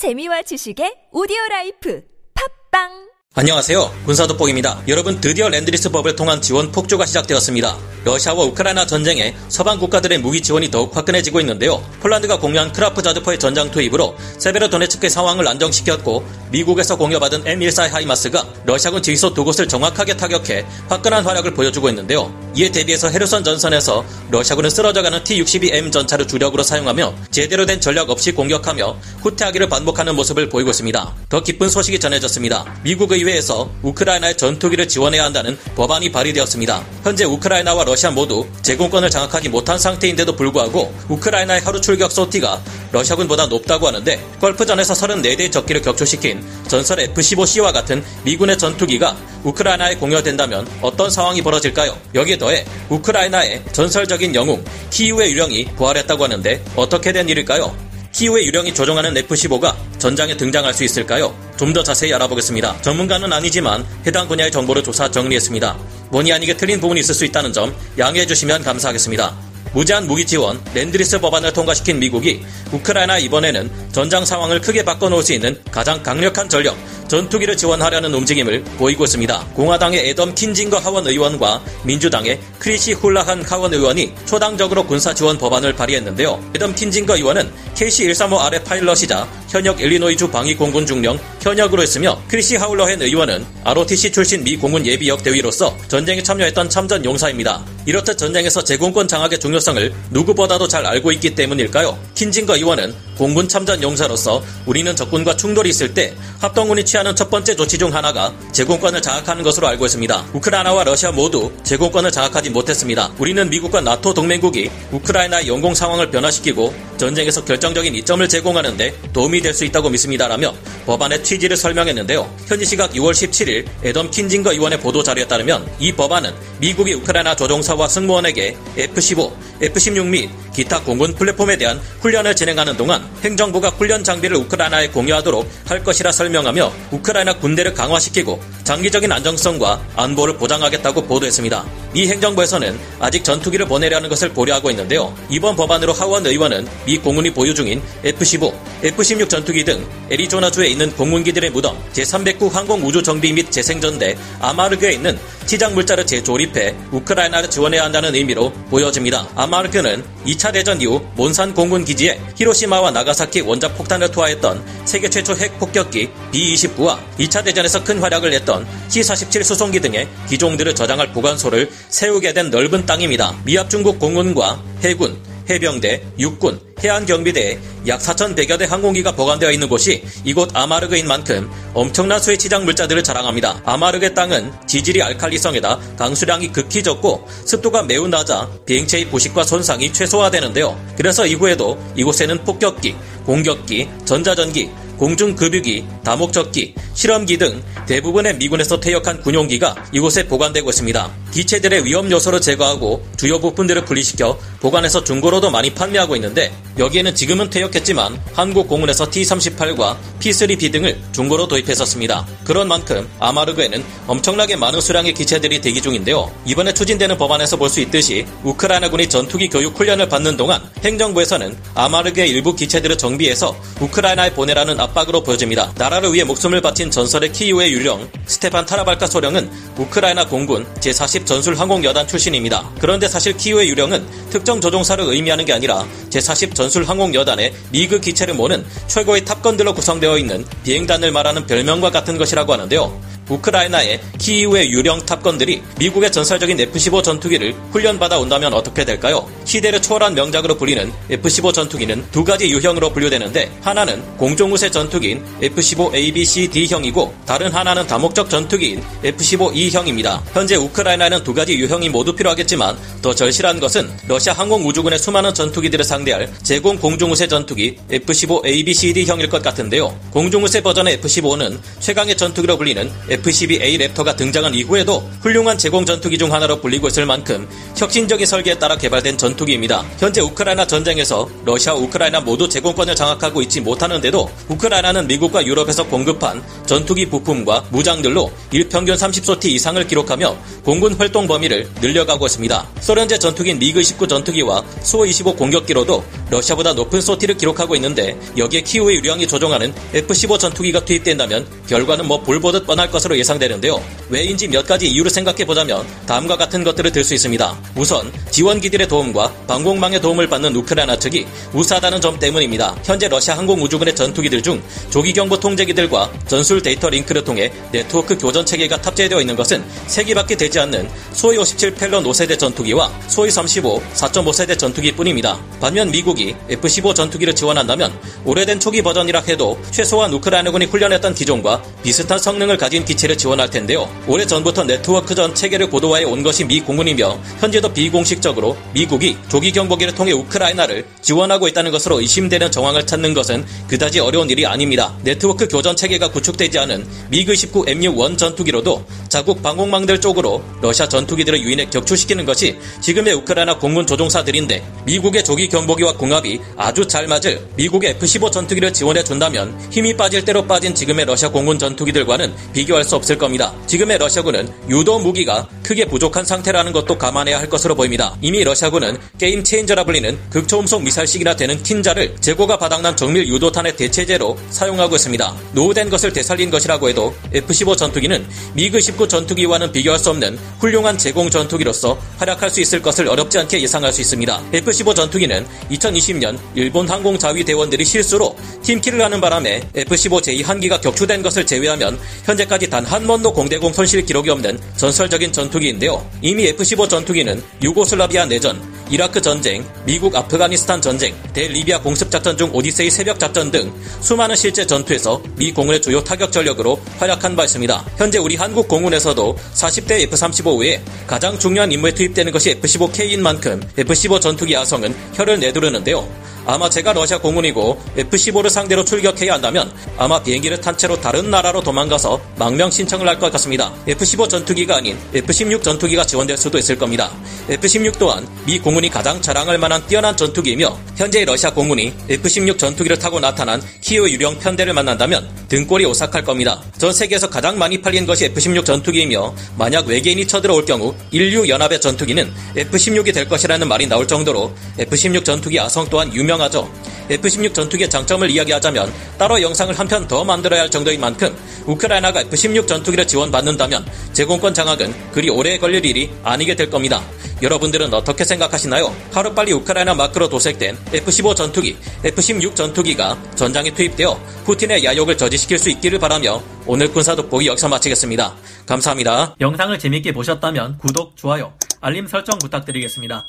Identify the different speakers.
Speaker 1: 재미와 지식의 오디오 라이프. 팟빵
Speaker 2: 안녕하세요. 군사도복입니다. 여러분 드디어 랜드리스 법을 통한 지원 폭주가 시작되었습니다. 러시아와 우크라이나 전쟁에 서방 국가들의 무기 지원이 더욱 화끈해지고 있는데요. 폴란드가 공여한 크라프 자주포의 전장 투입으로 세베르도네츠크의 상황을 안정시켰고 미국에서 공여받은 M142 하이마스가 러시아군 지휘소 두 곳을 정확하게 타격해 화끈한 활약을 보여주고 있는데요. 이에 대비해서 헤르선 전선에서 러시아군은 쓰러져가는 T-62M 전차를 주력으로 사용하며 제대로 된 전략 없이 공격하며 후퇴하기를 반복하는 모습을 보이고 있습니다. 더 기쁜 소식이 전해졌습니다. 미국 의회 에서 우크라이나의 전투기를 지원해야 한다는 법안이 발의되었습니다. 현재 우크라이나와 러시아 모두 제공권을 장악하지 못한 상태인데도 불구하고 우크라이나의 하루 출격 소티가 러시아군보다 높다고 하는데 걸프전에서 34대의 적기를 격추시킨 전설 F-15C와 같은 미군의 전투기가 우크라이나에 공여된다면 어떤 상황이 벌어질까요? 여기에 더해 우크라이나의 전설적인 영웅 키우의 유령이 부활했다고 하는데 어떻게 된 일일까요? 키우의 유령이 조종하는 F-15가 전장에 등장할 수 있을까요? 좀 더 자세히 알아보겠습니다. 전문가는 아니지만 해당 분야의 정보를 조사 정리했습니다. 본의 아니게 틀린 부분이 있을 수 있다는 점 양해해 주시면 감사하겠습니다. 무제한 무기 지원 랜드리스 법안을 통과시킨 미국이 우크라이나 이번에는 전장 상황을 크게 바꿔놓을 수 있는 가장 강력한 전력 전투기를 지원하려는 움직임을 보이고 있습니다. 공화당의 에덤 킨징거 하원 의원과 민주당의 크리시 훌라한 하원 의원이 초당적으로 군사 지원 법안을 발의했는데요. 에덤 킨징거 의원은 KC-135R의 파일럿이자 현역 일리노이주 방위공군 중령 현역으로 있으며 크리시 훌라한 의원은 ROTC 출신 미 공군 예비역 대위로서 전쟁에 참여했던 참전 용사입니다. 이렇듯 전쟁에서 제공권 장악의 중요성을 누구보다도 잘 알고 있기 때문일까요? 킨징거 의원은 공군 참전 용사로서 우리는 적군과 충돌이 있을 때 합동군이 취 하는 첫 번째 조치 중 하나가 제공권을 장악하는 것으로 알고 있습니다. 우크라이나와 러시아 모두 제공권을 장악하지 못했습니다. 우리는 미국과 나토 동맹국이 우크라이나의 영공 상황을 변화시키고 전쟁에서 결정적인 이점을 제공하는데 도움이 될 수 있다고 믿습니다라며 법안의 취지를 설명했는데요. 현지 시각 6월 17일 에덤 킨징거 의원의 보도 자료에 따르면 이 법안은 미국이 우크라이나 조종사와 승무원에게 F-15, F-16 및 기타 공군 플랫폼에 대한 훈련을 진행하는 동안 행정부가 훈련 장비를 우크라이나에 공유하도록 할 것이라 설명하며 우크라이나 군대를 강화시키고 장기적인 안정성과 안보를 보장하겠다고 보도했습니다. 미 행정부에서는 아직 전투기를 보내려는 것을 고려하고 있는데요. 이번 법안으로 하원 의원은 미 공군이 보유 중인 F-15, F-16 전투기 등 애리조나주에 있는 공군기들의 무덤, 제309 항공우주정비 및 재생전대 아마르그에 있는 치장 물자를 재조립해 우크라이나를 지원해야 한다는 의미로 보여집니다. 아마르크는 2차 대전 이후 몬산 공군 기지에 히로시마와 나가사키 원자 폭탄을 투하했던 세계 최초 핵 폭격기 B-29와 2차 대전에서 큰 활약을 했던 C-47 수송기 등의 기종들을 저장할 보관소를 세우게 된 넓은 땅입니다. 미합 중국 공군과 해군, 해병대, 육군, 해안경비대에 약 4,100여 대 항공기가 보관되어 있는 곳이 이곳 아마르그인 만큼 엄청난 수의 치장 물자들을 자랑합니다. 아마르그의 땅은 지질이 알칼리성에다 강수량이 극히 적고 습도가 매우 낮아 비행체의 부식과 손상이 최소화되는데요. 그래서 이후에도 이곳에는 폭격기, 공격기, 전자전기, 공중급유기, 다목적기, 실험기 등 대부분의 미군에서 퇴역한 군용기가 이곳에 보관되고 있습니다. 기체들의 위험 요소를 제거하고 주요 부품들을 분리시켜 보관해서 중고로도 많이 판매하고 있는데 여기에는 지금은 퇴역했지만 한국 공군에서 T-38과 P-3B 등을 중고로 도입했었습니다. 그런 만큼 아마르그에는 엄청나게 많은 수량의 기체들이 대기 중인데요. 이번에 추진되는 법안에서 볼 수 있듯이 우크라이나군이 전투기 교육 훈련을 받는 동안 행정부에서는 아마르그의 일부 기체들을 정비해서 우크라이나에 보내라는 압박으로 보여집니다. 나라를 위해 목숨을 바친 전설의 키이우의 유령 스테판 타라발카 소령은 우크라이나 공군 제40 전술 항공여단 출신입니다. 그런데 사실 키이우의 유령은 특정 조종사를 의미하는 게 아니라 제40 전술 항공여단의 미그 기체를 모는 최고의 탑건들로 구성되어 있는 비행단을 말하는 별명과 같은 것이라고 하는데요. 우크라이나의 키이우의 유령 탑건들이 미국의 전설적인 F-15 전투기를 훈련받아 온다면 어떻게 될까요? 시대를 초월한 명작으로 불리는 F-15 전투기는 두 가지 유형으로 분류되는데 하나는 공종우세 전투기인 F-15 A-B-C-D형이고 다른 하나는 다목적 전투기인 F-15 E형입니다. 현재 우크라이나에는 두 가지 유형이 모두 필요하겠지만 더 절실한 것은 러시아 항공우주군의 수많은 전투기들을 상대할 제공 공중우세 전투기 F-15 A-B-C-D형일 것 같은데요. 공중우세 버전의 F-15는 최강의 전투기로 불리는 F-12A 랩터가 등장한 이후에도 훌륭한 제공 전투기 중 하나로 불리고 있을 만큼 혁신적인 설계에 따라 개발된 전투기입니다. 현재 우크라이나 전쟁에서 러시아, 우크라이나 모두 제공권을 장악하고 있지 못하는데도 우크라이나는 미국과 유럽에서 공급한 전투기 부품과 무장들로 일평균 30소티 이상을 기록하며 공군 활동 범위를 늘려가고 있습니다. 소련제 전투기인 미그-29 전투기와 수-25 공격기로도 러시아보다 높은 sortie를 기록하고 있는데 여기에 키이우의 유령이 조종하는 F-15 전투기가 투입된다면 결과는 뭐 불 보듯 뻔할 것 으로 예상되는데요. 왜인지 몇 가지 이유를 생각해 보자면 다음과 같은 것들을 들 수 있습니다. 우선 지원기들의 도움과 방공망의 도움을 받는 우크라이나 측이 우수하다는 점 때문입니다. 현재 러시아 항공우주군의 전투기들 중 조기경보 통제기들과 전술 데이터 링크를 통해 네트워크 교전 체계가 탑재되어 있는 것은 3기밖에 되지 않는 수호이 57 펠론 5세대 전투기와 수호이 35 4.5세대 전투기뿐입니다. 반면 미국이 F-15 전투기를 지원한다면 오래된 초기 버전이라 해도 최소한 우크라이나군이 훈련했던 기종과 비슷한 성능을 가진 기체를 지원할 텐데요. 오래전부터 네트워크전 체계를 고도화해 온 것이 미 공군이며 현재도 비공식적으로 미국이 조기 경보기를 통해 우크라이나를 지원하고 있다는 것으로 의심되는 정황을 찾는 것은 그다지 어려운 일이 아닙니다. 네트워크 교전 체계가 구축되지 않은 미그 29 MU-1 전투기로도 자국 방공망들 쪽으로 러시아 전투기들을 유인해 격추시키는 것이 지금의 우크라이나 공군 조종사들인데 미국의 조기 경보기와 궁합이 아주 잘 맞을 미국의 F-15 전투기를 지원해 준다면 힘이 빠질 대로 빠진 지금의 러시아 공군 전투기들과는 비교할 수 없을 겁니다. 지금의 러시아군은 유도 무기가 크게 부족한 상태라는 것도 감안해야 할 것으로 보입니다. 이미 러시아군은 게임 체인저라 불리는 극초음속 미사일식이나 되는 킨자를 재고가 바닥난 정밀 유도탄의 대체제로 사용하고 있습니다. 노후된 것을 되살린 것이라고 해도 F-15 전투기는 미그 19 전투기와는 비교할 수 없는 훌륭한 제공 전투기로서 활약할 수 있을 것을 어렵지 않게 예상할 수 있습니다. F-15 전투기는 2020년 일본 항공자위 대원들이 실수로 팀킬을 하는 바람에 F-15 제2한기가 격추된 것을 제외하면 현재까지 단 한 번도 공대공 손실 기록이 없는 전설적인 전투기인데요. 이미 F-15 전투기는 유고슬라비아 내전, 이라크 전쟁, 미국 아프가니스탄 전쟁, 대리비아 공습작전 중 오디세이 새벽작전 등 수많은 실제 전투에서 미 공군의 주요 타격 전력으로 활약한 바 있습니다. 현재 우리 한국 공군에서도 40대 F-35 외에 가장 중요한 임무에 투입되는 것이 F-15K인 만큼 F-15 전투기 야성은 혀를 내두르는데요. 아마 제가 러시아 공군이고 F-15를 상대로 출격해야 한다면 아마 비행기를 탄 채로 다른 나라로 도망가서 망명 신청을 할 것 같습니다. F-15 전투기가 아닌 F-16 전투기가 지원될 수도 있을 겁니다. F-16 또한 미 공군이 가장 자랑할 만한 뛰어난 전투기이며 현재 러시아 공군이 F-16 전투기를 타고 나타난 키오 유령 편대를 만난다면 등골이 오싹할 겁니다. 전 세계에서 가장 많이 팔린 것이 F-16 전투기이며 만약 외계인이 쳐들어올 경우 인류 연합의 전투기는 F-16이 될 것이라는 말이 나올 정도로 F-16 전투기 아성 또한 유명 유명하죠. F-16 전투기의 장점을 이야기하자면 따로 영상을 한 편 더 만들어야 할 정도인 만큼 우크라이나가 F-16 전투기를 지원받는다면 제공권 장악은 그리 오래 걸릴 일이 아니게 될 겁니다. 여러분들은 어떻게 생각하시나요? 하루빨리 우크라이나 마크로 도색된 F-15 전투기, F-16 전투기가 전장에 투입되어 푸틴의 야욕을 저지시킬 수 있기를 바라며 오늘 군사 돋보기 여기서 마치겠습니다. 감사합니다.
Speaker 3: 영상을 재밌게 보셨다면 구독, 좋아요, 알림 설정 부탁드리겠습니다.